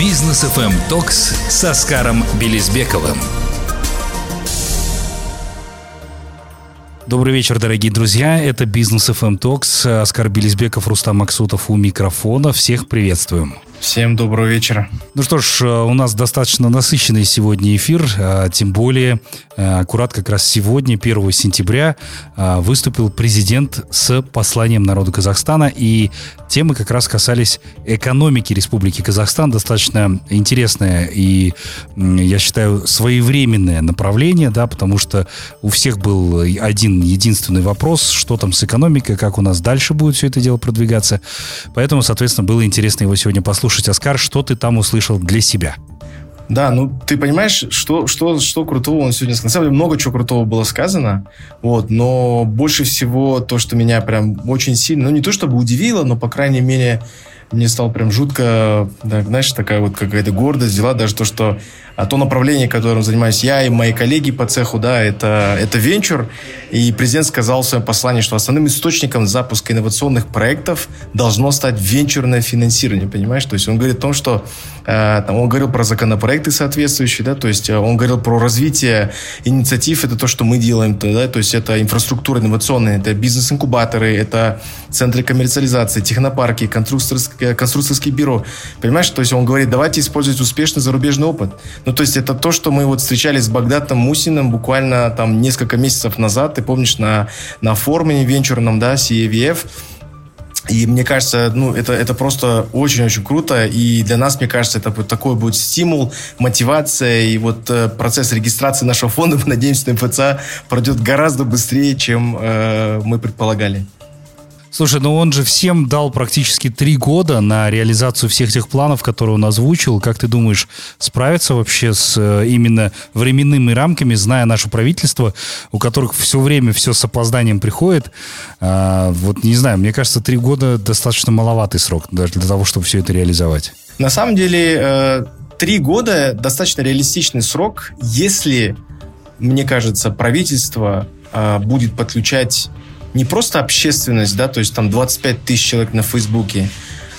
Бизнес FM Токс с Оскаром Белизбековым. Добрый вечер, дорогие друзья. Это Бизнес FM Talks. Оскар Белизбеков, Рустам Максутов у микрофона. Всех приветствуем. Всем доброго вечера. Ну что ж, э, у нас достаточно насыщенный сегодня эфир, а, тем более э, аккурат как раз сегодня, 1 сентября, а, выступил президент с посланием народу Казахстана, и темы как раз касались экономики Республики Казахстан, достаточно интересное и, я считаю, своевременное направление, да, потому что у всех был один единственный вопрос, что там с экономикой, как у нас дальше будет все это дело продвигаться, поэтому, соответственно, было интересно его сегодня послушать послушать, Оскар, что ты там услышал для себя. Да, ну ты понимаешь, что, что, что крутого он сегодня сказал. На самом деле много чего крутого было сказано, вот, но больше всего то, что меня прям очень сильно, ну не то чтобы удивило, но по крайней мере мне стало прям жутко, да, знаешь, такая вот какая-то гордость, дела, даже то, что а то направление, которым занимаюсь я и мои коллеги по цеху, да, это, это венчур. И президент сказал в своем послании, что основным источником запуска инновационных проектов должно стать венчурное финансирование, понимаешь? То есть он говорит о том, что э, там, он говорил про законопроекты соответствующие, да, то есть э, он говорил про развитие инициатив, это то, что мы делаем, да, то есть это инфраструктура инновационная, это бизнес-инкубаторы, это центры коммерциализации, технопарки, конструкторские, конструкторские бюро, понимаешь? То есть он говорит, давайте использовать успешный зарубежный опыт. Ну, то есть это то, что мы вот встречались с Багдатом Мусиным буквально там несколько месяцев назад, ты помнишь, на, на форуме венчурном, да, CEVF, и мне кажется, ну, это, это просто очень-очень круто. И для нас, мне кажется, это такой будет стимул, мотивация. И вот э, процесс регистрации нашего фонда, мы надеемся, что МФЦ пройдет гораздо быстрее, чем э, мы предполагали. Слушай, ну он же всем дал практически три года на реализацию всех тех планов, которые он озвучил. Как ты думаешь, справиться вообще с э, именно временными рамками, зная наше правительство, у которых все время все с опозданием приходит? А, вот не знаю, мне кажется, три года достаточно маловатый срок даже для того, чтобы все это реализовать. На самом деле, э, три года достаточно реалистичный срок, если, мне кажется, правительство э, будет подключать не просто общественность, да, то есть там 25 тысяч человек на Фейсбуке,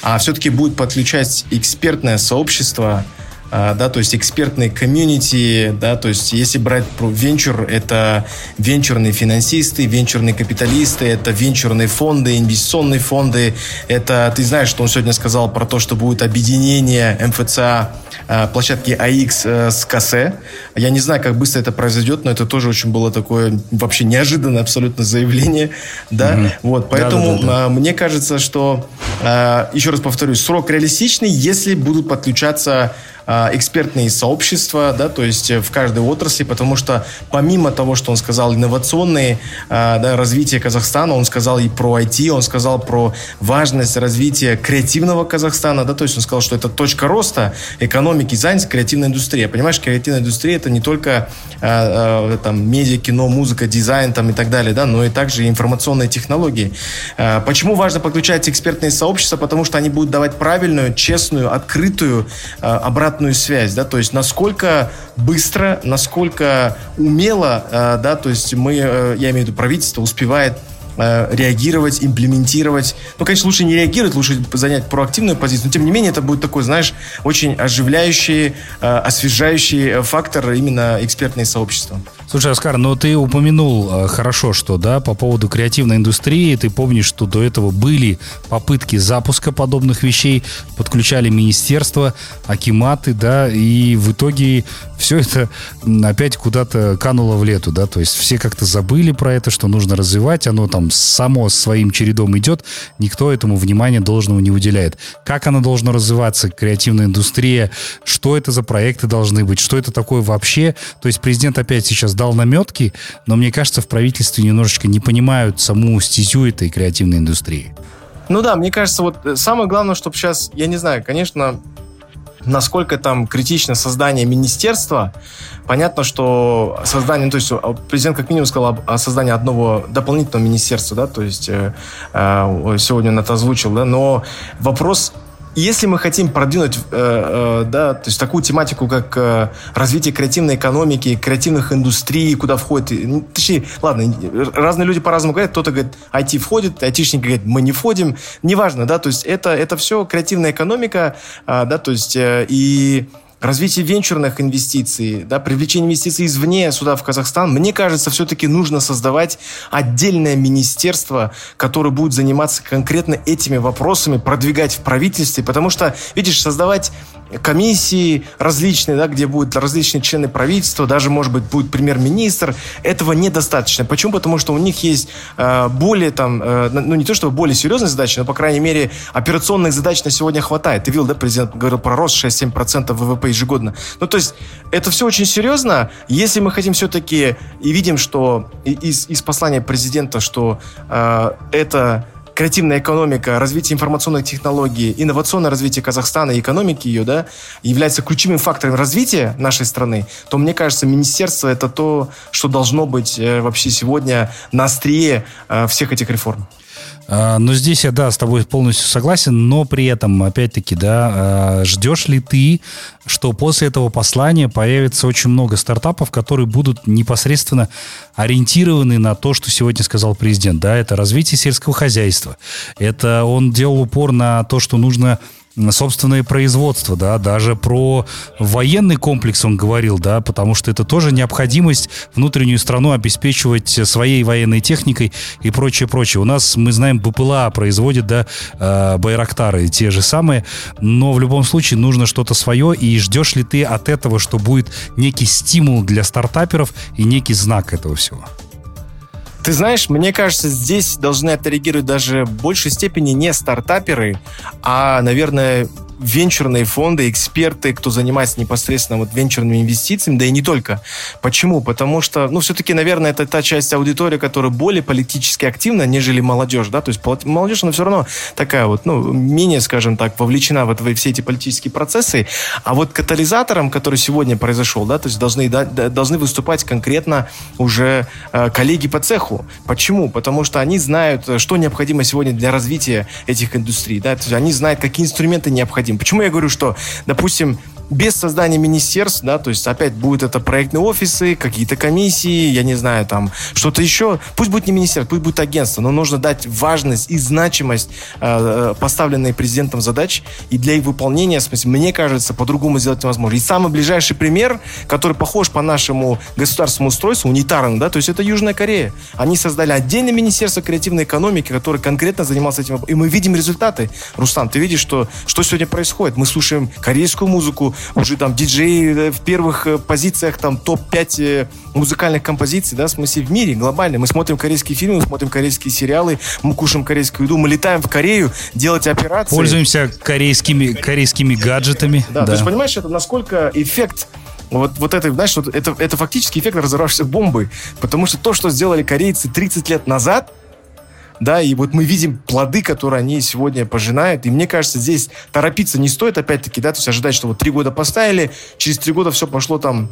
а все-таки будет подключать экспертное сообщество, да, то есть экспертные комьюнити, да, то есть если брать про венчур, это венчурные финансисты, венчурные капиталисты, это венчурные фонды, инвестиционные фонды, это, ты знаешь, что он сегодня сказал про то, что будет объединение МФЦА а, площадки АИКС э, с КАСЕ. Я не знаю, как быстро это произойдет, но это тоже очень было такое вообще неожиданное абсолютно заявление, да, угу. вот, поэтому да, да, да, да. мне кажется, что, еще раз повторюсь, срок реалистичный, если будут подключаться а, экспертные сообщества, да, то есть в каждой отрасли, потому что помимо того, что он сказал инновационные а, да, развитие Казахстана, он сказал и про IT, он сказал про важность развития креативного Казахстана, да, то есть он сказал, что это точка роста экономики, занятости, креативная индустрия. Понимаешь, креативная индустрия это не только а, там медиа, кино, музыка, дизайн там и так далее, да, но и также информационные технологии. Почему важно подключать экспертные сообщества? Потому что они будут давать правильную, честную, открытую обратную обратную связь, да, то есть насколько быстро, насколько умело, э, да, то есть мы, э, я имею в виду правительство, успевает Э, реагировать, имплементировать. Ну, конечно, лучше не реагировать, лучше занять проактивную позицию, но тем не менее это будет такой, знаешь, очень оживляющий, освежающий фактор именно экспертное сообщество. Слушай, Оскар, ну ты упомянул э, хорошо, что, да, по поводу креативной индустрии, ты помнишь, что до этого были попытки запуска подобных вещей, подключали министерства, акиматы, да, и в итоге все это опять куда-то кануло в лету, да, то есть все как-то забыли про это, что нужно развивать, оно там само своим чередом идет, никто этому внимания должного не уделяет. Как она должна развиваться, креативная индустрия, что это за проекты должны быть, что это такое вообще. То есть президент опять сейчас дал наметки, но мне кажется, в правительстве немножечко не понимают саму стезю этой креативной индустрии. Ну да, мне кажется, вот э, самое главное, чтобы сейчас, я не знаю, конечно, насколько там критично создание министерства. Понятно, что создание, то есть а, президент как минимум сказал о создании одного дополнительного министерства, да, то есть э, э, сегодня он это озвучил, да, но вопрос если мы хотим продвинуть, э, э, да, то есть такую тематику, как э, развитие креативной экономики, креативных индустрий, куда входит, ну, точнее, ладно, разные люди по-разному говорят, кто-то говорит, IT входит, айтишник говорит, мы не входим, неважно, да, то есть это, это все креативная экономика, э, да, то есть э, и развитие венчурных инвестиций, да, привлечение инвестиций извне сюда, в Казахстан, мне кажется, все-таки нужно создавать отдельное министерство, которое будет заниматься конкретно этими вопросами, продвигать в правительстве, потому что, видишь, создавать комиссии различные, да, где будут различные члены правительства, даже, может быть, будет премьер-министр, этого недостаточно. Почему? Потому что у них есть э, более там, э, ну не то чтобы более серьезные задачи, но, по крайней мере, операционных задач на сегодня хватает. Ты видел, да, президент говорил про рост 6-7% ВВП ежегодно. Ну, то есть, это все очень серьезно. Если мы хотим все-таки и видим, что из, из послания президента, что э, это креативная экономика, развитие информационных технологий, инновационное развитие Казахстана и экономики ее, да, является ключевым фактором развития нашей страны, то, мне кажется, министерство это то, что должно быть э, вообще сегодня на острие э, всех этих реформ. А, но здесь я, да, с тобой полностью согласен, но при этом, опять-таки, да, а, ждешь ли ты, что после этого послания появится очень много стартапов, которые будут непосредственно ориентированы на то, что сегодня сказал президент, да, это развитие сельского хозяйства, это он делал упор на то, что нужно собственное производство, да, даже про военный комплекс он говорил, да, потому что это тоже необходимость внутреннюю страну обеспечивать своей военной техникой и прочее, прочее. У нас, мы знаем, БПЛА производит, да, э, Байрактары те же самые, но в любом случае нужно что-то свое, и ждешь ли ты от этого, что будет некий стимул для стартаперов и некий знак этого всего? Ты знаешь, мне кажется, здесь должны отреагировать даже в большей степени не стартаперы, а, наверное, венчурные фонды, эксперты, кто занимается непосредственно вот венчурными инвестициями, да и не только. Почему? Потому что, ну, все-таки, наверное, это та часть аудитории, которая более политически активна, нежели молодежь, да, то есть молодежь, она все равно такая вот, ну, менее, скажем так, вовлечена в, это, в все эти политические процессы, а вот катализатором, который сегодня произошел, да, то есть должны, да, должны выступать конкретно уже э, коллеги по цеху. Почему? Потому что они знают, что необходимо сегодня для развития этих индустрий, да, то есть они знают, какие инструменты необходимы, хотим. Почему я говорю, что, допустим, без создания министерств, да, то есть опять будут это проектные офисы, какие-то комиссии, я не знаю, там что-то еще. Пусть будет не министерство, пусть будет агентство, но нужно дать важность и значимость э, поставленной президентом задач, и для их выполнения, в смысле, мне кажется, по-другому сделать невозможно. И самый ближайший пример, который похож по нашему государственному устройству, унитарному, да, то есть это Южная Корея. Они создали отдельное министерство креативной экономики, которое конкретно занималось этим. И мы видим результаты. Рустам, ты видишь, что, что сегодня происходит? Мы слушаем корейскую музыку, уже там диджеи в первых э, позициях, там топ-5 э, музыкальных композиций, да, в смысле в мире, глобально. Мы смотрим корейские фильмы, мы смотрим корейские сериалы, мы кушаем корейскую еду, мы летаем в Корею делать операции. Пользуемся корейскими, корейскими гаджетами. Да, да, то есть, понимаешь, это насколько эффект вот, вот это, знаешь, вот это, это фактически эффект разорвавшейся бомбы. Потому что то, что сделали корейцы 30 лет назад, да, и вот мы видим плоды, которые они сегодня пожинают, и мне кажется, здесь торопиться не стоит, опять-таки, да, то есть ожидать, что вот три года поставили, через три года все пошло там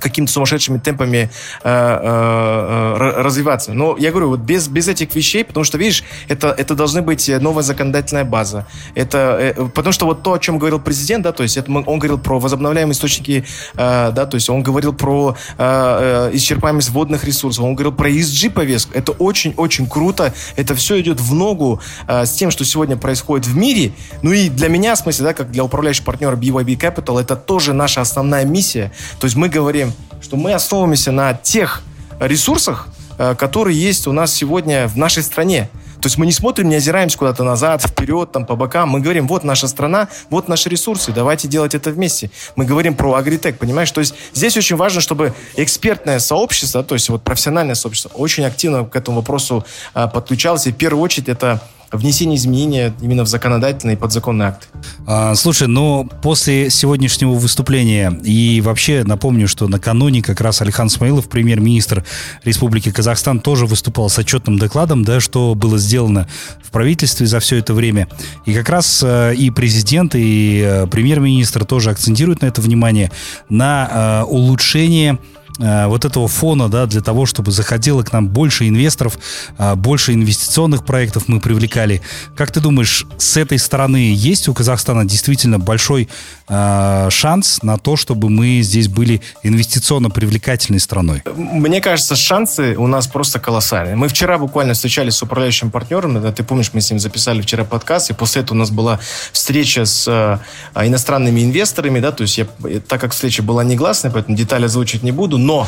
какими-то сумасшедшими темпами э, э, э развиваться. Но я говорю, вот без, без этих вещей, потому что, видишь, это, это должны быть новая законодательная база. Это, э, потому что вот то, о чем говорил президент, да, то есть это, он говорил про возобновляемые источники, э, да, то есть он говорил про э, э исчерпаемость водных ресурсов, он говорил про ESG повестку. Это очень-очень круто. Это все идет в ногу э, с тем, что сегодня происходит в мире. Ну и для меня, в смысле, да, как для управляющего партнера BYB Capital, это тоже наша основная миссия. То есть мы говорим что мы основываемся на тех ресурсах, э, которые есть у нас сегодня в нашей стране. То есть мы не смотрим, не озираемся куда-то назад, вперед, там, по бокам. Мы говорим, вот наша страна, вот наши ресурсы, давайте делать это вместе. Мы говорим про агритек, понимаешь? То есть здесь очень важно, чтобы экспертное сообщество, то есть вот профессиональное сообщество, очень активно к этому вопросу а, подключалось. И в первую очередь это внесение изменения именно в законодательные и подзаконные акты. А, слушай, но после сегодняшнего выступления и вообще напомню, что накануне как раз Алихан Смаилов, премьер-министр Республики Казахстан, тоже выступал с отчетным докладом, да, что было сделано в правительстве за все это время. И как раз э, и президент, и э, премьер-министр тоже акцентируют на это внимание, на э, улучшение вот этого фона, да, для того, чтобы заходило к нам больше инвесторов, э, больше инвестиционных проектов мы привлекали. Как ты думаешь, с этой стороны есть у Казахстана действительно большой э, шанс на то, чтобы мы здесь были инвестиционно привлекательной страной? Мне кажется, шансы у нас просто колоссальные. Мы вчера буквально встречались с управляющим партнером, да, ты помнишь, мы с ним записали вчера подкаст, и после этого у нас была встреча с э, иностранными инвесторами, да, то есть я, так как встреча была негласная, поэтому детали озвучить не буду, но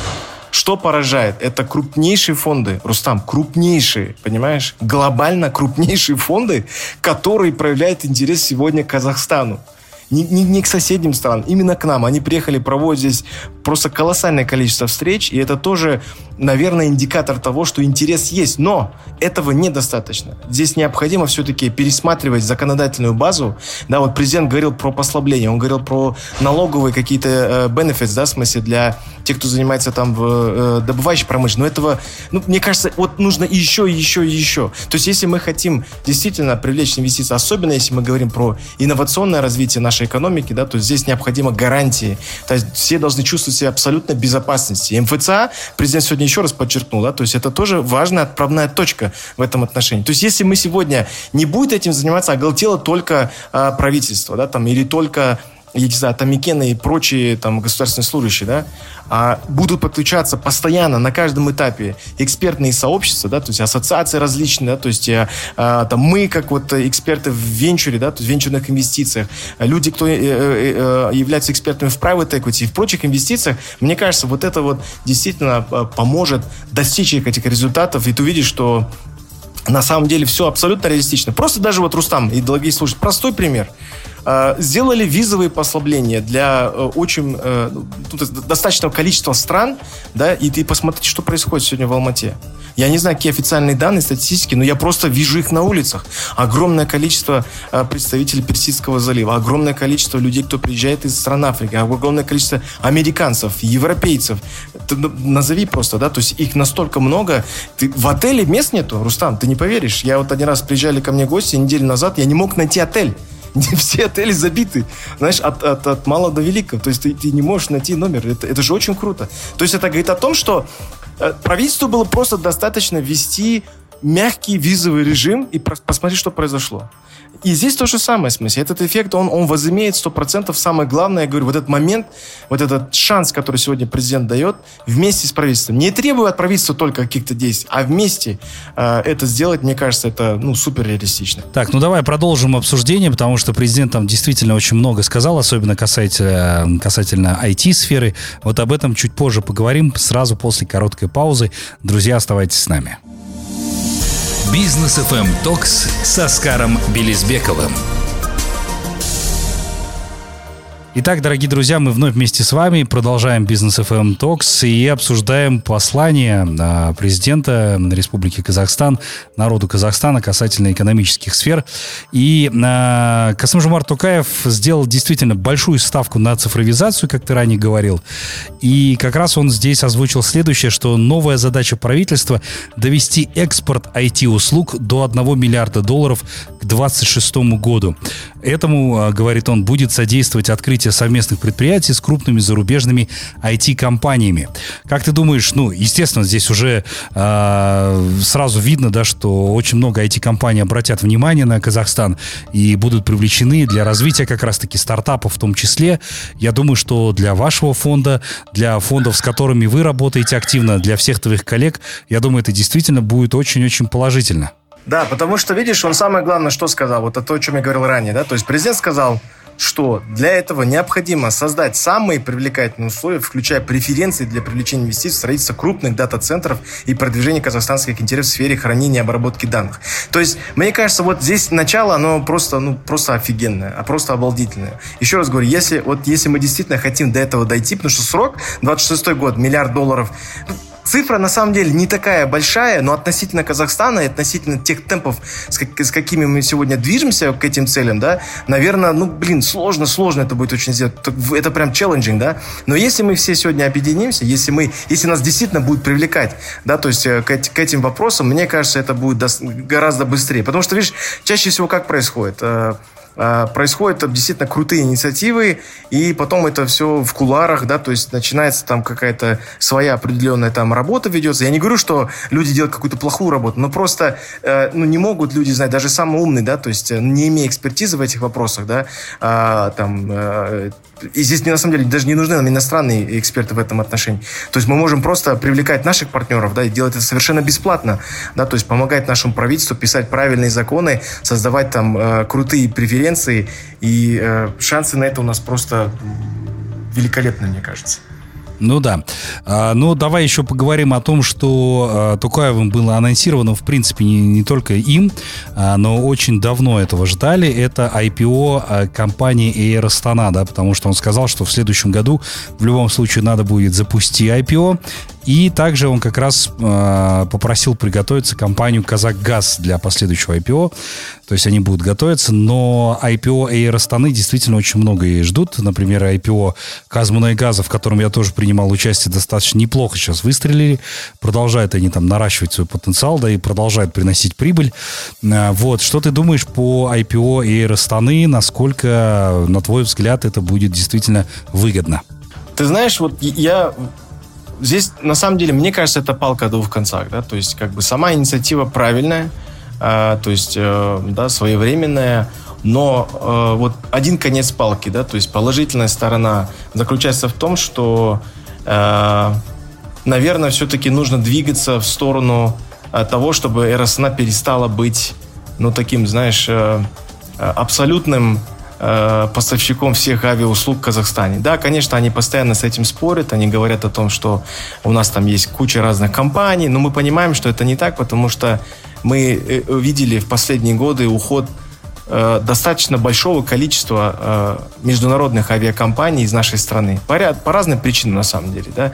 что поражает? Это крупнейшие фонды, Рустам, крупнейшие, понимаешь? Глобально крупнейшие фонды, которые проявляют интерес сегодня к Казахстану не, не, не к соседним странам, именно к нам. Они приехали, проводят здесь просто колоссальное количество встреч, и это тоже, наверное, индикатор того, что интерес есть. Но этого недостаточно. Здесь необходимо все-таки пересматривать законодательную базу. Да, вот президент говорил про послабление, он говорил про налоговые какие-то э, benefits, да, в смысле для тех, кто занимается там в э, добывающей промышленности. Но этого, ну, мне кажется, вот нужно еще, еще, еще. То есть, если мы хотим действительно привлечь инвестиции, особенно если мы говорим про инновационное развитие нашей экономики, да, то здесь необходимо гарантии. То есть, все должны чувствовать себя абсолютно в безопасности. МФЦА, президент сегодня еще раз подчеркнул, да, то есть, это тоже важная отправная точка в этом отношении. То есть, если мы сегодня не будет этим заниматься, а оголтело только а, правительство, да, там, или только я не знаю, там Микена и прочие там государственные служащие, да, а, будут подключаться постоянно на каждом этапе экспертные сообщества, да, то есть ассоциации различные, да, то есть а, там мы как вот эксперты в венчуре, да, то есть в венчурных инвестициях, люди, кто э, э, э, являются экспертами в private equity и в прочих инвестициях, мне кажется, вот это вот действительно поможет достичь этих результатов, и ты увидишь, что на самом деле все абсолютно реалистично. Просто даже вот Рустам и дорогие слушатели, простой пример. Э, сделали визовые послабления для э, очень э, достаточного количества стран, да, и ты посмотри, что происходит сегодня в Алмате. Я не знаю, какие официальные данные, статистики, но я просто вижу их на улицах. Огромное количество представителей Персидского залива, огромное количество людей, кто приезжает из стран Африки, огромное количество американцев, европейцев. Ты назови просто, да, то есть их настолько много. Ты, в отеле мест нету, Рустам, ты не поверишь. Я вот один раз приезжали ко мне гости неделю назад, я не мог найти отель все отели забиты, знаешь, от, от, от мала до великого. То есть ты, ты не можешь найти номер. Это, это же очень круто. То есть это говорит о том, что э, правительству было просто достаточно ввести мягкий визовый режим и посмотреть, что произошло. И здесь то же самое, в смысле. Этот эффект, он, он возымеет 100%. Самое главное, я говорю, вот этот момент, вот этот шанс, который сегодня президент дает, вместе с правительством. Не требуя от правительства только каких-то действий, а вместе э, это сделать, мне кажется, это ну, супер реалистично. Так, ну давай продолжим обсуждение, потому что президент там действительно очень много сказал, особенно касательно, касательно IT-сферы. Вот об этом чуть позже поговорим, сразу после короткой паузы. Друзья, оставайтесь с нами. Бизнес FM Токс с Оскаром Белизбековым. Итак, дорогие друзья, мы вновь вместе с вами продолжаем бизнес FM Talks и обсуждаем послание а, президента Республики Казахстан, народу Казахстана касательно экономических сфер. И а, Касым-Жумар Тукаев сделал действительно большую ставку на цифровизацию, как ты ранее говорил. И как раз он здесь озвучил следующее, что новая задача правительства – довести экспорт IT-услуг до 1 миллиарда долларов к 2026 году. Этому, а, говорит он, будет содействовать открытие совместных предприятий с крупными зарубежными IT-компаниями. Как ты думаешь, ну, естественно, здесь уже э, сразу видно, да, что очень много IT-компаний обратят внимание на Казахстан и будут привлечены для развития как раз-таки стартапов в том числе. Я думаю, что для вашего фонда, для фондов, с которыми вы работаете активно, для всех твоих коллег, я думаю, это действительно будет очень-очень положительно. Да, потому что, видишь, он самое главное, что сказал, вот это то, о чем я говорил ранее, да, то есть президент сказал, что для этого необходимо создать самые привлекательные условия, включая преференции для привлечения инвестиций строительство крупных дата-центров и продвижения казахстанских интересов в сфере хранения и обработки данных. То есть, мне кажется, вот здесь начало, оно просто, ну, просто офигенное, а просто обалдительное. Еще раз говорю, если, вот, если мы действительно хотим до этого дойти, потому что срок, 26 год, миллиард долларов, ну, Цифра на самом деле не такая большая, но относительно Казахстана и относительно тех темпов, с, как, с какими мы сегодня движемся к этим целям, да, наверное, ну, блин, сложно, сложно это будет очень сделать. Это прям челленджинг, да. Но если мы все сегодня объединимся, если мы, если нас действительно будет привлекать, да, то есть э, к, к этим вопросам, мне кажется, это будет гораздо быстрее. Потому что, видишь, чаще всего как происходит? Э, происходят действительно крутые инициативы, и потом это все в куларах, да, то есть начинается там какая-то своя определенная там работа ведется. Я не говорю, что люди делают какую-то плохую работу, но просто, э, ну, не могут люди знать, даже самые умные, да, то есть э, не имея экспертизы в этих вопросах, да, а, там, э, и здесь, на самом деле, даже не нужны нам иностранные эксперты в этом отношении. То есть мы можем просто привлекать наших партнеров, да, и делать это совершенно бесплатно, да, то есть помогать нашему правительству писать правильные законы, создавать там э, крутые преференции, и э, шансы на это у нас просто великолепны, мне кажется. Ну да. А, ну, давай еще поговорим о том, что а, Тукаевым было анонсировано, в принципе, не, не только им, а, но очень давно этого ждали. Это IPO компании Air Astana, да, потому что он сказал, что в следующем году в любом случае надо будет запустить IPO. И также он как раз э, попросил приготовиться компанию «Казахгаз» для последующего IPO. То есть они будут готовиться, но IPO Air Астаны действительно очень много и ждут. Например, IPO «Казмунайгаза», в котором я тоже принимал участие, достаточно неплохо сейчас выстрелили. Продолжают они там наращивать свой потенциал, да и продолжают приносить прибыль. Э, вот, что ты думаешь по IPO Air Астаны? Насколько, на твой взгляд, это будет действительно выгодно? Ты знаешь, вот я здесь, на самом деле, мне кажется, это палка о двух концах, да, то есть, как бы, сама инициатива правильная, э, то есть, э, да, своевременная, но э, вот один конец палки, да, то есть положительная сторона заключается в том, что, э, наверное, все-таки нужно двигаться в сторону э, того, чтобы РСНА перестала быть, ну, таким, знаешь, э, э абсолютным Э, поставщиком всех авиауслуг в Казахстане. Да, конечно, они постоянно с этим спорят, они говорят о том, что у нас там есть куча разных компаний, но мы понимаем, что это не так, потому что мы э, видели в последние годы уход Э, достаточно большого количества э, международных авиакомпаний из нашей страны. По, ряд, по разным причинам, на самом деле, да.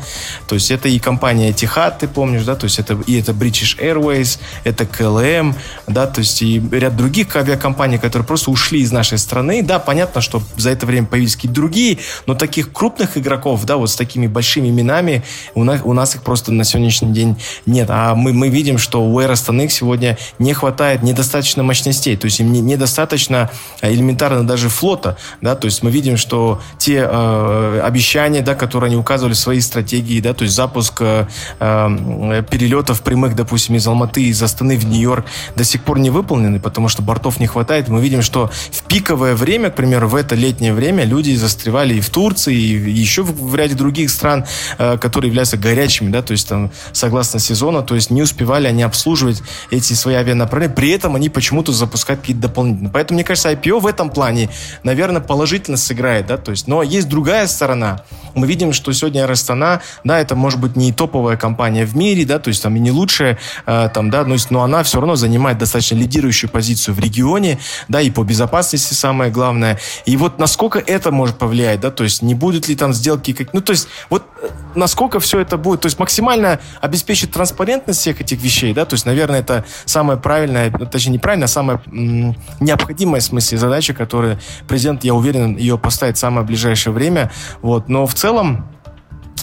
То есть это и компания Etihad, ты помнишь, да, то есть это и это British Airways, это KLM, да, то есть и ряд других авиакомпаний, которые просто ушли из нашей страны. Да, понятно, что за это время появились какие-то другие, но таких крупных игроков, да, вот с такими большими именами у нас, у нас их просто на сегодняшний день нет. А мы, мы видим, что у Air Astana сегодня не хватает недостаточно мощностей, то есть им недостаточно достаточно э, элементарно даже флота, да, то есть мы видим, что те э, обещания, да, которые они указывали в своей стратегии, да, то есть запуск э, э, перелетов прямых, допустим, из Алматы, из Астаны в Нью-Йорк до сих пор не выполнены, потому что бортов не хватает. Мы видим, что в пиковое время, к примеру, в это летнее время люди застревали и в Турции, и еще в, в ряде других стран, э, которые являются горячими, да, то есть там согласно сезону, то есть не успевали они обслуживать эти свои авианаправления, при этом они почему-то запускают какие-то дополнительные Поэтому, мне кажется, IPO в этом плане, наверное, положительно сыграет, да, то есть, но есть другая сторона. Мы видим, что сегодня Растана, да, это может быть не топовая компания в мире, да, то есть там и не лучшая, э, там, да, но, но она все равно занимает достаточно лидирующую позицию в регионе, да, и по безопасности самое главное. И вот насколько это может повлиять, да, то есть не будут ли там сделки, как, ну, то есть вот э, насколько все это будет, то есть максимально обеспечить транспарентность всех этих вещей, да, то есть, наверное, это самое правильное, точнее, неправильно, а самое м- необходимая в смысле задача, которую президент, я уверен, ее поставит в самое ближайшее время. Вот. Но в целом,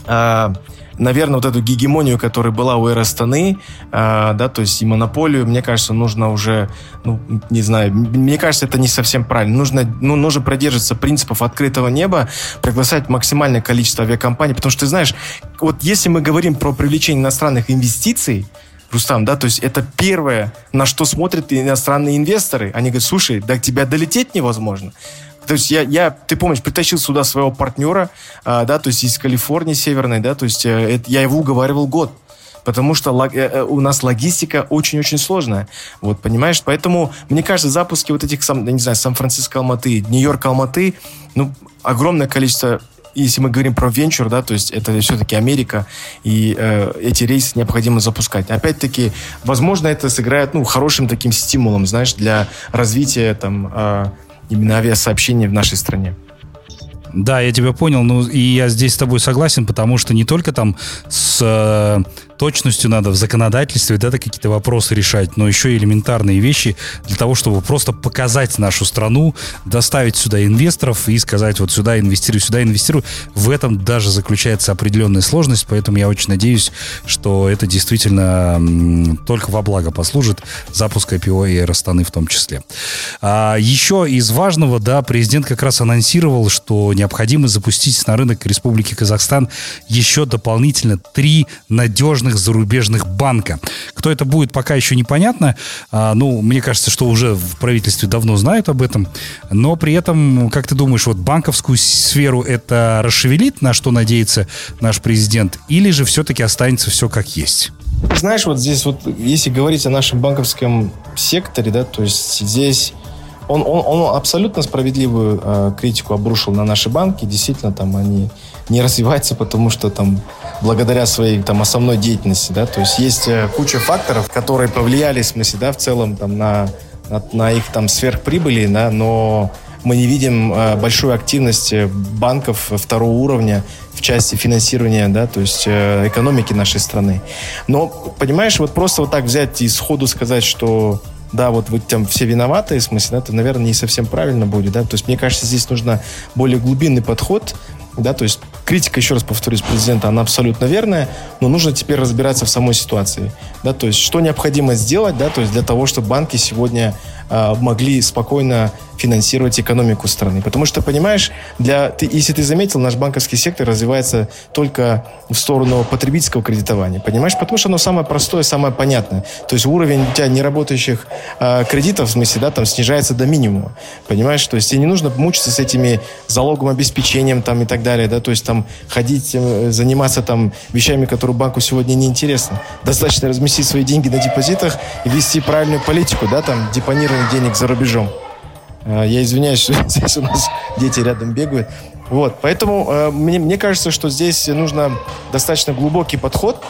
э, наверное, вот эту гегемонию, которая была у Эростаны, э, да, то есть и монополию, мне кажется, нужно уже, ну, не знаю, мне кажется, это не совсем правильно. Нужно, ну, нужно продерживаться принципов открытого неба, приглашать максимальное количество авиакомпаний, потому что, ты знаешь, вот если мы говорим про привлечение иностранных инвестиций, Рустам, да, то есть это первое, на что смотрят иностранные инвесторы. Они говорят, слушай, до тебя долететь невозможно. То есть я, я, ты помнишь, притащил сюда своего партнера, а, да, то есть из Калифорнии северной, да, то есть э, это, я его уговаривал год потому что лог, э, э, у нас логистика очень-очень сложная. Вот, понимаешь? Поэтому, мне кажется, запуски вот этих, сам, не знаю, Сан-Франциско Алматы, Нью-Йорк Алматы, ну, огромное количество если мы говорим про венчур, да, то есть это все-таки Америка, и э, эти рейсы необходимо запускать. Опять-таки, возможно, это сыграет, ну, хорошим таким стимулом, знаешь, для развития там э, именно авиасообщения в нашей стране. Да, я тебя понял, ну и я здесь с тобой согласен, потому что не только там с точностью надо в законодательстве, да, какие-то вопросы решать, но еще элементарные вещи для того, чтобы просто показать нашу страну, доставить сюда инвесторов и сказать, вот сюда инвестирую, сюда инвестирую. В этом даже заключается определенная сложность, поэтому я очень надеюсь, что это действительно только во благо послужит запуск IPO и Аэростаны в том числе. А еще из важного, да, президент как раз анонсировал, что необходимо запустить на рынок Республики Казахстан еще дополнительно три надежных зарубежных банка. Кто это будет, пока еще непонятно. А, ну, мне кажется, что уже в правительстве давно знают об этом. Но при этом, как ты думаешь, вот банковскую сферу это расшевелит, на что надеется наш президент, или же все-таки останется все как есть? Знаешь, вот здесь вот, если говорить о нашем банковском секторе, да, то есть здесь он, он, он абсолютно справедливую э, критику обрушил на наши банки. Действительно, там они не развиваются, потому что там благодаря своей там основной деятельности, да, то есть есть э, куча факторов, которые повлияли, в смысле, да, в целом там на, на, на их там сверхприбыли, да, но мы не видим э, большой активности банков второго уровня в части финансирования, да, то есть э, экономики нашей страны. Но, понимаешь, вот просто вот так взять и сходу сказать, что да, вот вы там все виноваты, в смысле, да, это, наверное, не совсем правильно будет, да, то есть мне кажется, здесь нужно более глубинный подход, да, то есть критика, еще раз повторюсь, президента, она абсолютно верная, но нужно теперь разбираться в самой ситуации, да, то есть что необходимо сделать, да, то есть для того, чтобы банки сегодня могли спокойно финансировать экономику страны. Потому что, понимаешь, для, ты, если ты заметил, наш банковский сектор развивается только в сторону потребительского кредитования. Понимаешь? Потому что оно самое простое, самое понятное. То есть уровень у тебя неработающих э, кредитов, в смысле, да, там снижается до минимума. Понимаешь? То есть тебе не нужно мучиться с этими залоговым обеспечением там и так далее, да, то есть там ходить, э, заниматься там вещами, которые банку сегодня не интересны. Достаточно разместить свои деньги на депозитах и вести правильную политику, да, там, депонирование денег за рубежом. Э, я извиняюсь, что здесь у нас дети рядом бегают. Вот, поэтому э, мне, мне кажется, что здесь нужно достаточно глубокий подход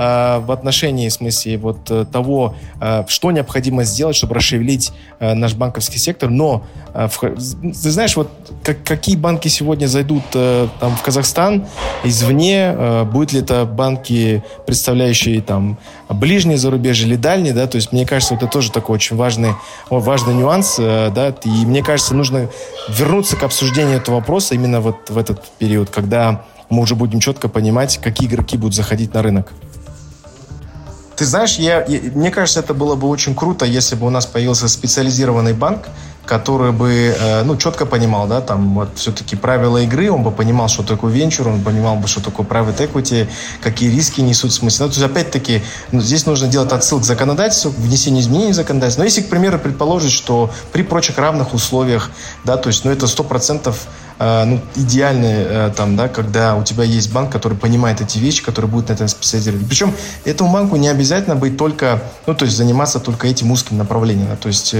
в отношении, в смысле, вот э, того, э, что необходимо сделать, чтобы расшевелить наш банковский сектор. Но, ты знаешь, вот как, какие банки сегодня зайдут там в Казахстан извне, будут ли это банки, представляющие там ближние зарубежье или дальние, да, то есть мне кажется, это тоже такой очень важный, важный нюанс, да, и мне кажется, нужно вернуться к обсуждению этого вопроса именно вот в этот период, когда мы уже будем четко понимать, какие игроки будут заходить на рынок. Ты знаешь, я, я, мне кажется, это было бы очень круто, если бы у нас появился специализированный банк, который бы, э, ну, четко понимал, да, там, вот, все-таки правила игры, он бы понимал, что такое венчур, он понимал бы, что такое private equity, какие риски несут смысл. Ну, то есть, опять-таки, ну, здесь нужно делать отсылку к законодательству, внесение изменений в законодательство. Но если, к примеру, предположить, что при прочих равных условиях, да, то есть, ну, это сто процентов ну, идеальный, э, там, да, когда у тебя есть банк, который понимает эти вещи, который будет на этом специализировать. Причем этому банку не обязательно быть только, ну, то есть заниматься только этим узким направлением. То есть,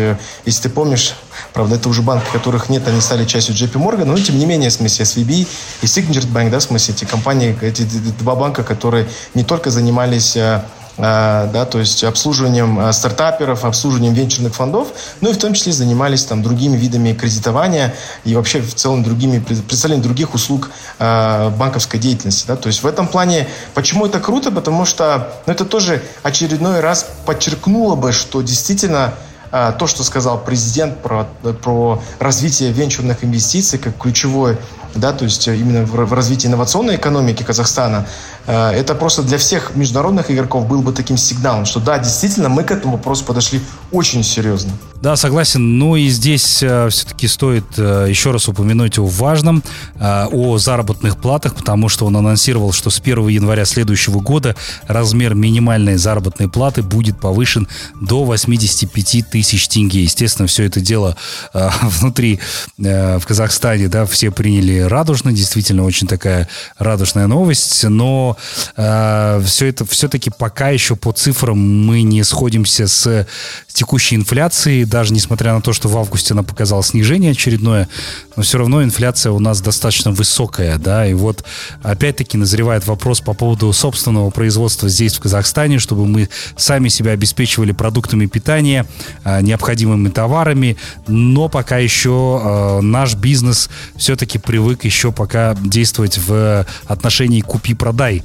если ты помнишь, Правда, это уже банки, которых нет, они стали частью JP Morgan, но тем не менее, в смысле, SVB и Signature Bank, да, в смысле, эти компании, эти два банка, которые не только занимались э, э, да, то есть обслуживанием э, стартаперов, обслуживанием венчурных фондов, ну и в том числе занимались там другими видами кредитования и вообще в целом другими, представлением других услуг банковской деятельности. Да. То есть в этом плане, почему это круто? Потому что ну, это тоже очередной раз подчеркнуло бы, что действительно а, то, что сказал президент про, про развитие венчурных инвестиций как ключевой да, то есть именно в развитии инновационной экономики Казахстана, это просто для всех международных игроков был бы таким сигналом, что да, действительно, мы к этому вопросу подошли очень серьезно. Да, согласен. Ну и здесь э, все-таки стоит э, еще раз упомянуть о важном, э, о заработных платах, потому что он анонсировал, что с 1 января следующего года размер минимальной заработной платы будет повышен до 85 тысяч тенге. Естественно, все это дело э, внутри э, в Казахстане, да, все приняли радужно, действительно очень такая радужная новость, но э, все это все-таки пока еще по цифрам мы не сходимся с текущей инфляцией, даже несмотря на то, что в августе она показала снижение очередное, но все равно инфляция у нас достаточно высокая, да, и вот опять-таки назревает вопрос по поводу собственного производства здесь, в Казахстане, чтобы мы сами себя обеспечивали продуктами питания, а, необходимыми товарами, но пока еще э, наш бизнес все-таки привык еще пока действовать в отношении купи-продай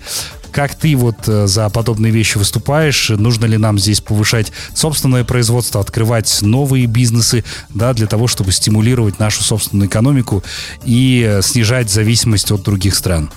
Как ты вот за подобные вещи выступаешь? Нужно ли нам здесь повышать собственное производство, открывать новые бизнесы, да, для того, чтобы стимулировать нашу собственную экономику и снижать зависимость от других стран?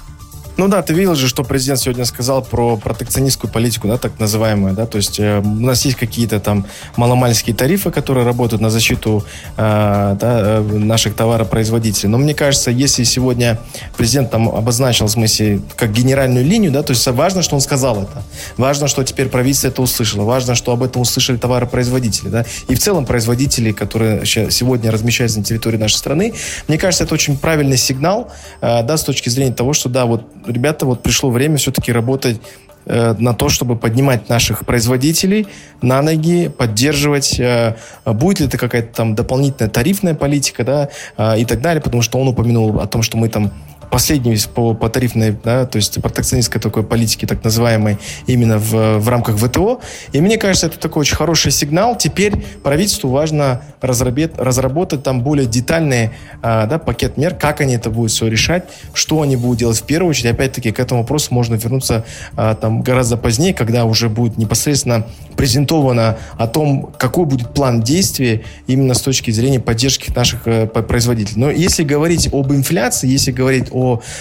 Ну да, ты видел же, что президент сегодня сказал про протекционистскую политику, да, так называемую, да, то есть э, у нас есть какие-то там маломальские тарифы, которые работают на защиту э, да, э, наших товаропроизводителей. Но мне кажется, если сегодня президент там обозначил, в смысле, как генеральную линию, да, то есть важно, что он сказал это. Важно, что теперь правительство это услышало. Важно, что об этом услышали товаропроизводители, да, и в целом производители, которые сегодня размещаются на территории нашей страны. Мне кажется, это очень правильный сигнал, э, да, с точки зрения того, что, да, вот ребята, вот пришло время все-таки работать э, на то, чтобы поднимать наших производителей на ноги, поддерживать, э, будет ли это какая-то там дополнительная тарифная политика, да, э, и так далее, потому что он упомянул о том, что мы там последний по, по тарифной, да, то есть протекционистской такой политики, так называемой, именно в, в рамках ВТО. И мне кажется, это такой очень хороший сигнал. Теперь правительству важно разработать, разработать там более детальный а, да, пакет мер, как они это будут все решать, что они будут делать в первую очередь. Опять-таки, к этому вопросу можно вернуться а, там гораздо позднее, когда уже будет непосредственно презентовано о том, какой будет план действий именно с точки зрения поддержки наших э, производителей. Но если говорить об инфляции, если говорить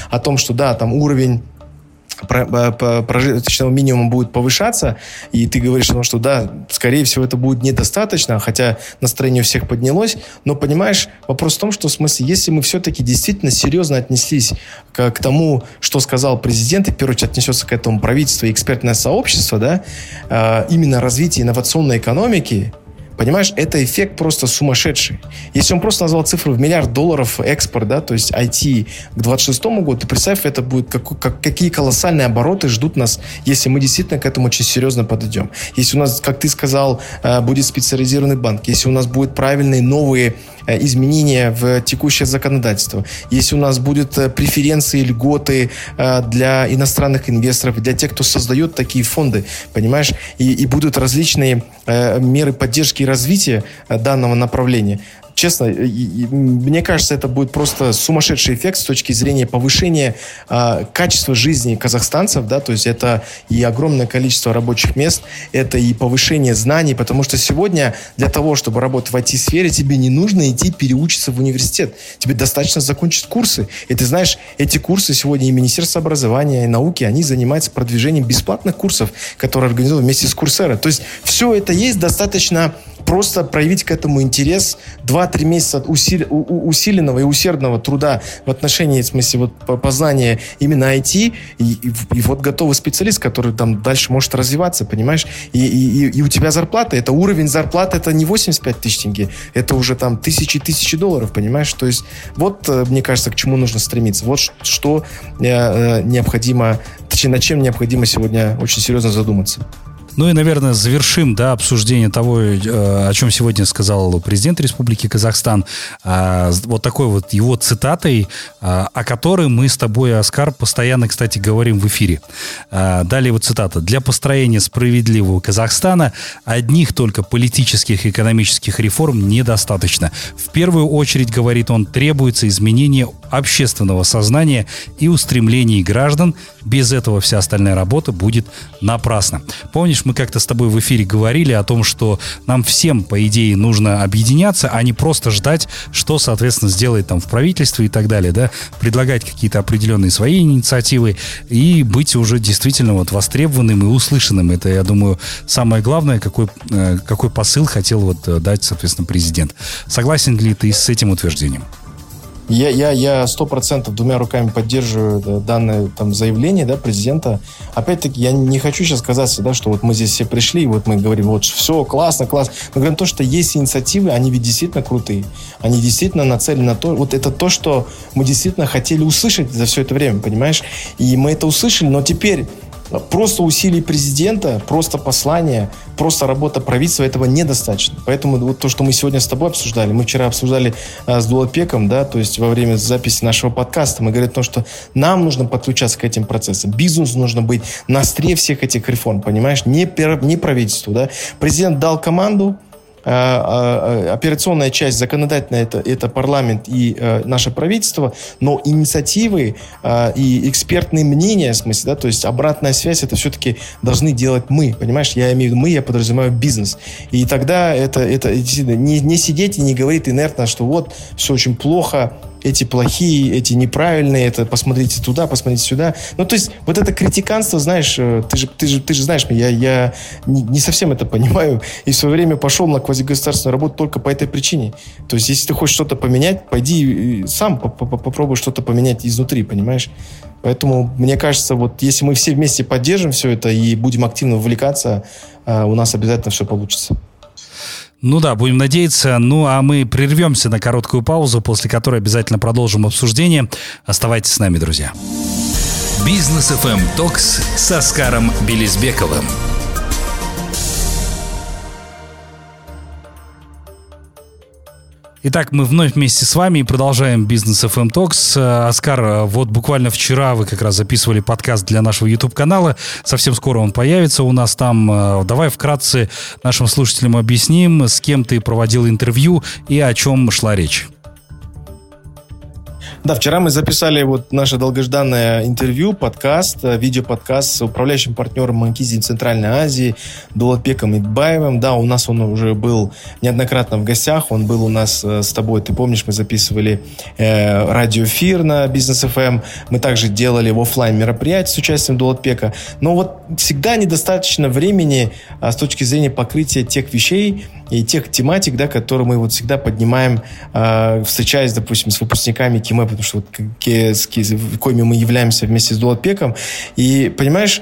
о том, что да, там уровень прожиточного минимума будет повышаться, и ты говоришь о том, что да, скорее всего, это будет недостаточно, хотя настроение у всех поднялось, но понимаешь, вопрос в том, что в смысле, если мы все-таки действительно серьезно отнеслись к, к тому, что сказал президент, и в первую очередь отнесется к этому правительство и экспертное сообщество, да, э, именно развитие инновационной экономики, Понимаешь, это эффект просто сумасшедший. Если он просто назвал цифру в миллиард долларов экспорт, да, то есть IT к 26 году, ты представь, это будет как, как, какие колоссальные обороты ждут нас, если мы действительно к этому очень серьезно подойдем. Если у нас, как ты сказал, э, будет специализированный банк, если у нас будут правильные новые Э, изменения в текущее законодательство, если у нас будут э, преференции, льготы для иностранных инвесторов, для тех, кто создает такие фонды, понимаешь, и, и будут различные меры поддержки и развития данного направления, честно, мне кажется, это будет просто сумасшедший эффект с точки зрения повышения э, качества жизни казахстанцев, да, то есть это и огромное количество рабочих мест, это и повышение знаний, потому что сегодня для того, чтобы работать в IT-сфере, тебе не нужно идти переучиться в университет, тебе достаточно закончить курсы, и ты знаешь, эти курсы сегодня и Министерство образования, и науки, они занимаются продвижением бесплатных курсов, которые организуют вместе с Курсера, то есть все это есть достаточно просто проявить к этому интерес, 2-3 месяца усили, усиленного и усердного труда в отношении, в смысле, вот познания именно IT, и, и, и вот готовый специалист, который там дальше может развиваться, понимаешь? И, и, и у тебя зарплата, это уровень зарплаты, это не 85 тысяч тенге, это уже там тысячи тысячи долларов, понимаешь? То есть вот, э, мне кажется, к чему нужно стремиться. Вот что э, э, необходимо, точнее, над чем необходимо сегодня очень серьезно задуматься. Ну и, наверное, завершим да, обсуждение того, э, о чем сегодня сказал президент Республики Казахстан. А, вот такой вот его цитатой, а, о которой мы с тобой, Оскар, постоянно, кстати, говорим в эфире. А, далее вот цитата. «Для построения справедливого Казахстана одних только политических и экономических реформ недостаточно. В первую очередь, говорит он, требуется изменение общественного сознания и устремлений граждан. Без этого вся остальная работа будет напрасна». Помнишь, мы как-то с тобой в эфире говорили о том, что нам всем, по идее, нужно объединяться, а не просто ждать, что, соответственно, сделает там в правительстве и так далее, да, предлагать какие-то определенные свои инициативы и быть уже действительно вот востребованным и услышанным. Это, я думаю, самое главное, какой, э, какой посыл хотел вот э, дать, соответственно, президент. Согласен ли ты с этим утверждением? Я, я, я сто процентов двумя руками поддерживаю да, данное там, заявление да, президента. Опять-таки, я не хочу сейчас сказать, да, что вот мы здесь все пришли, и вот мы говорим, вот все, классно, классно. Мы говорим то, что есть инициативы, они ведь действительно крутые. Они действительно нацелены на то, вот это то, что мы действительно хотели услышать за все это время, понимаешь? И мы это услышали, но теперь Просто усилий президента, просто послание, просто работа правительства этого недостаточно. Поэтому вот то, что мы сегодня с тобой обсуждали, мы вчера обсуждали а, с Дуалпеком, да, то есть во время записи нашего подкаста, мы говорим о том, что нам нужно подключаться к этим процессам. Бизнесу нужно быть на острие всех этих реформ, понимаешь? Не, не правительству, да. Президент дал команду, операционная часть, законодательная, это, это парламент и наше правительство, но инициативы и экспертные мнения, в смысле, да, то есть обратная связь, это все-таки должны делать мы, понимаешь? Я имею в виду мы, я подразумеваю бизнес. И тогда это, это не, не сидеть и не говорить инертно, что вот, все очень плохо, эти плохие, эти неправильные, это посмотрите туда, посмотрите сюда. Ну, то есть, вот это критиканство, знаешь, э, ты же, ты же, ты же знаешь, я, я не, совсем это понимаю, и в свое время пошел на квазигосударственную работу только по этой причине. То есть, если ты хочешь что-то поменять, пойди сам попробуй что-то поменять изнутри, понимаешь? Поэтому, мне кажется, вот если мы все вместе поддержим все это и будем активно вовлекаться, э, у нас обязательно все получится. Ну да, будем надеяться. Ну а мы прервемся на короткую паузу, после которой обязательно продолжим обсуждение. Оставайтесь с нами, друзья. Бизнес FM Токс с Оскаром Белизбековым. Итак, мы вновь вместе с вами продолжаем бизнес FM Talks. Э, Оскар, э, вот буквально вчера вы как раз записывали подкаст для нашего YouTube-канала. Совсем скоро он появится у нас там. Э, давай вкратце нашим слушателям объясним, с кем ты проводил интервью и о чем шла речь. Да, вчера мы записали вот наше долгожданное интервью, подкаст, э, видеоподкаст с управляющим партнером Манкизи Центральной Азии Дулатбеком Идбаевым. Да, у нас он уже был неоднократно в гостях, он был у нас э, с тобой, ты помнишь, мы записывали э, радиоэфир на Бизнес ФМ, эм. мы также делали в офлайн мероприятия с участием Дулатбека. Но вот всегда недостаточно времени а, с точки зрения покрытия тех вещей, и тех тематик, да, которые мы вот всегда поднимаем, э, встречаясь, допустим, с выпускниками КИМЭ, потому что вот с коими мы являемся вместе с Дуатпеком. И, понимаешь,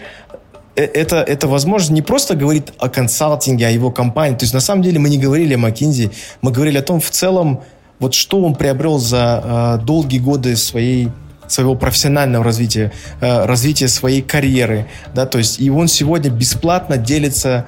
э, это, это возможность не просто говорить о консалтинге, о его компании. То есть, на самом деле, мы не говорили о Маккинзи, мы говорили о том, в целом, вот что он приобрел за э, долгие годы своей своего профессионального развития, э, развития своей карьеры, да, то есть и он сегодня бесплатно делится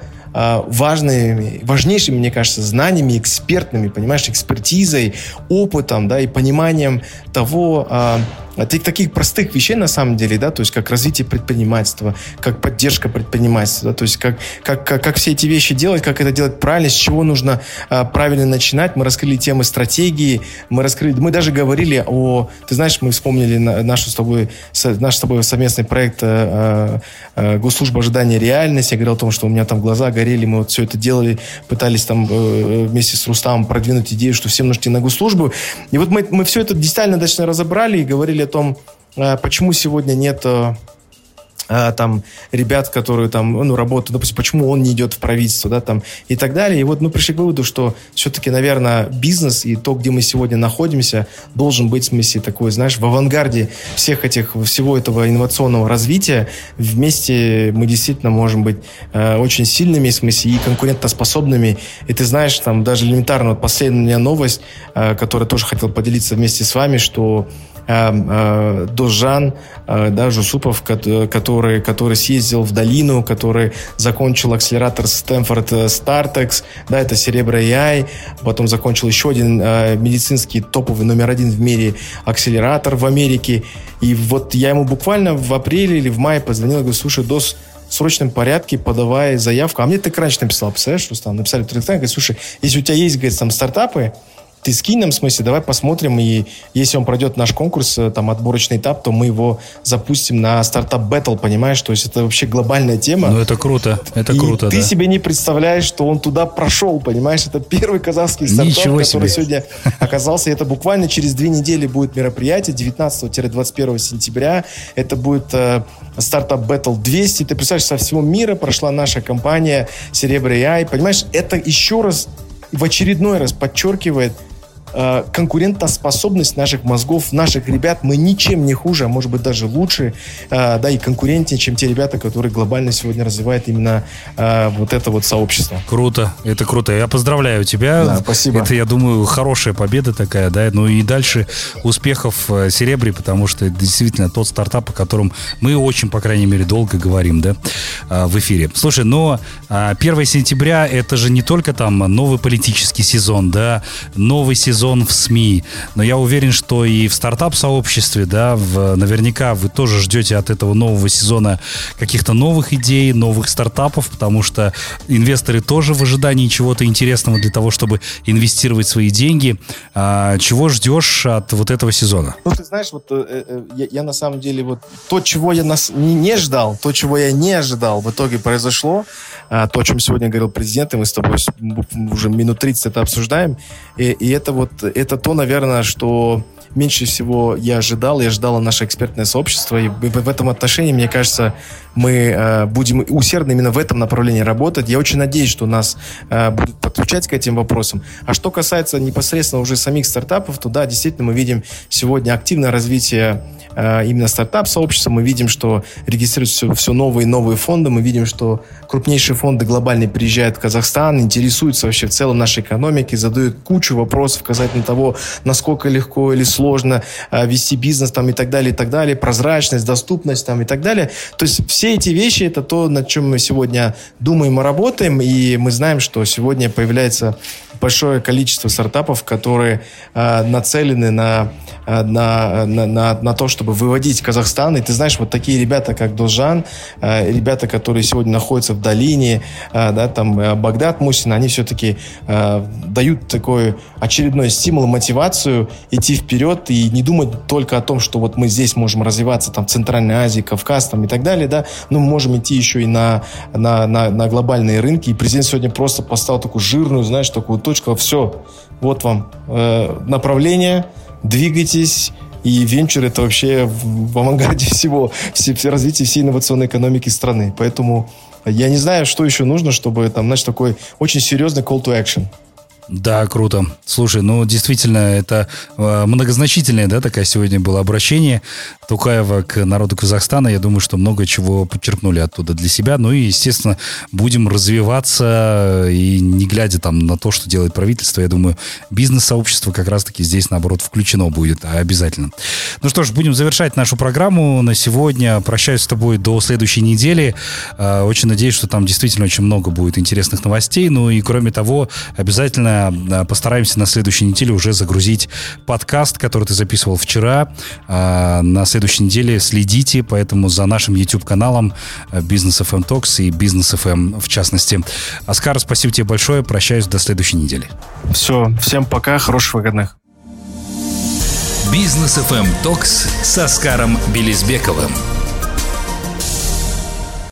важными, важнейшими, мне кажется, знаниями, экспертными, понимаешь, экспертизой, опытом, да, и пониманием того, а, таких простых вещей на самом деле, да, то есть как развитие предпринимательства, как поддержка предпринимательства, да, то есть как, как, как, как все эти вещи делать, как это делать правильно, с чего нужно а, правильно начинать. Мы раскрыли темы стратегии, мы раскрыли, мы даже говорили о, ты знаешь, мы вспомнили нашу с тобой, наш с тобой совместный проект а, а, Госслужба ожидания реальности. Я говорил о том, что у меня там глаза горели, мы вот все это делали, пытались там э, вместе с Рустамом продвинуть идею, что всем нужно идти на госслужбу. И вот мы, мы все это действительно достаточно разобрали и говорили том, э, почему сегодня нет э, э, там ребят, которые там, ну, работают, допустим, почему он не идет в правительство, да, там, и так далее. И вот мы пришли к выводу, что все-таки, наверное, бизнес и то, где мы сегодня находимся, должен быть, в смысле, такой, знаешь, в авангарде всех этих, всего этого инновационного развития. Вместе мы действительно можем быть э, очень сильными, в смысле, и конкурентоспособными. И ты знаешь, там, даже элементарно, вот последняя новость, э, которую тоже хотел поделиться вместе с вами, что Дожан, э, да, Жусупов, который, который съездил в долину, который закончил акселератор Стэнфорд Стартекс, да, это Серебро AI, потом закончил еще один э, медицинский топовый номер один в мире акселератор в Америке. И вот я ему буквально в апреле или в мае позвонил и говорю, слушай, Дос, в срочном порядке подавай заявку. А мне ты раньше написал, представляешь, что там написали в говорит, слушай, если у тебя есть, говорит, там стартапы, ты скинь нам, в смысле, давай посмотрим, и если он пройдет наш конкурс, э, там, отборочный этап, то мы его запустим на стартап Battle, понимаешь? То есть это вообще глобальная тема. Ну, это круто, это и круто, ты да. себе не представляешь, что он туда прошел, понимаешь? Это первый казахский стартап, Ничего который себе. сегодня оказался. Это буквально через две недели будет мероприятие, 19-21 сентября. Это будет э, стартап Battle 200. Ты представляешь, со всего мира прошла наша компания Серебро AI. Понимаешь, это еще раз в очередной раз подчеркивает э, конкурентоспособность наших мозгов, наших ребят. Мы ничем не хуже, а может быть даже лучше, э, да, и конкурентнее, чем те ребята, которые глобально сегодня развивают именно э, вот это вот сообщество. Круто, это круто. Я поздравляю тебя. Да, спасибо. Это, я думаю, хорошая победа такая, да. Ну и дальше успехов Серебри, потому что это действительно тот стартап, о котором мы очень, по крайней мере, долго говорим, да, в эфире. Слушай, но 1 сентября это же не только там новый политический сезон, да, новый сезон сезон в СМИ, но я уверен, что и в стартап-сообществе, да, в, наверняка вы тоже ждете от этого нового сезона каких-то новых идей, новых стартапов, потому что инвесторы тоже в ожидании чего-то интересного для того, чтобы инвестировать свои деньги. А, чего ждешь от вот этого сезона? Ну, ты знаешь, вот э, э, я, я на самом деле вот то, чего я нас не, не ждал, то, чего я не ожидал, в итоге произошло. А, то, о чем сегодня говорил президент, и мы с тобой уже минут 30 это обсуждаем. И, и это вот, это то, наверное, что меньше всего я ожидал, я ожидало наше экспертное сообщество, и в этом отношении, мне кажется, мы э, будем усердно именно в этом направлении работать. Я очень надеюсь, что нас э, будут подключать к этим вопросам. А что касается непосредственно уже самих стартапов, то да, действительно, мы видим сегодня активное развитие э, именно стартап-сообщества. Мы видим, что регистрируются все, новые и новые фонды. Мы видим, что крупнейшие фонды глобальные приезжают в Казахстан, интересуются вообще в целом нашей экономикой, задают кучу вопросов касательно того, насколько легко или сложно э, вести бизнес там и так далее, и так далее, прозрачность, доступность там и так далее. То есть все эти вещи это то, над чем мы сегодня думаем и работаем, и мы знаем, что сегодня появляется большое количество стартапов, которые э, нацелены на, э, на, на, на, на то, чтобы выводить Казахстан. И ты знаешь, вот такие ребята, как Дожан, э, ребята, которые сегодня находятся в долине, э, да, там э, Багдад Мусин, они все-таки э, дают такой очередной стимул, мотивацию идти вперед и не думать только о том, что вот мы здесь можем развиваться, там, в Центральной Азии, Кавказ, там, и так далее, да, но мы можем идти еще и на, на, на, на глобальные рынки. И президент сегодня просто поставил такую жирную, знаешь, такую точка, все, вот вам э, направление, двигайтесь, и венчур это вообще в, авангарде всего, все, все развития всей инновационной экономики страны. Поэтому я не знаю, что еще нужно, чтобы там, знаешь, такой очень серьезный call to action. Да, круто. Слушай, ну действительно, это э, многозначительное, да, такое сегодня было обращение Тукаева к народу Казахстана. Я думаю, что много чего подчеркнули оттуда для себя. Ну и, естественно, будем развиваться и не глядя там на то, что делает правительство, я думаю, бизнес-сообщество как раз-таки здесь, наоборот, включено будет обязательно. Ну что ж, будем завершать нашу программу на сегодня. Прощаюсь с тобой до следующей недели. Э, очень надеюсь, что там действительно очень много будет интересных новостей. Ну и, кроме того, обязательно Э, постараемся на следующей неделе уже загрузить подкаст, который ты записывал вчера. Э, на следующей неделе следите, поэтому за нашим YouTube-каналом Бизнес FM Talks и Бизнес FM в частности. Оскар, спасибо тебе большое. Прощаюсь до следующей недели. Все, всем пока, хороших выходных. Бизнес FM Talks с Оскаром Белизбековым.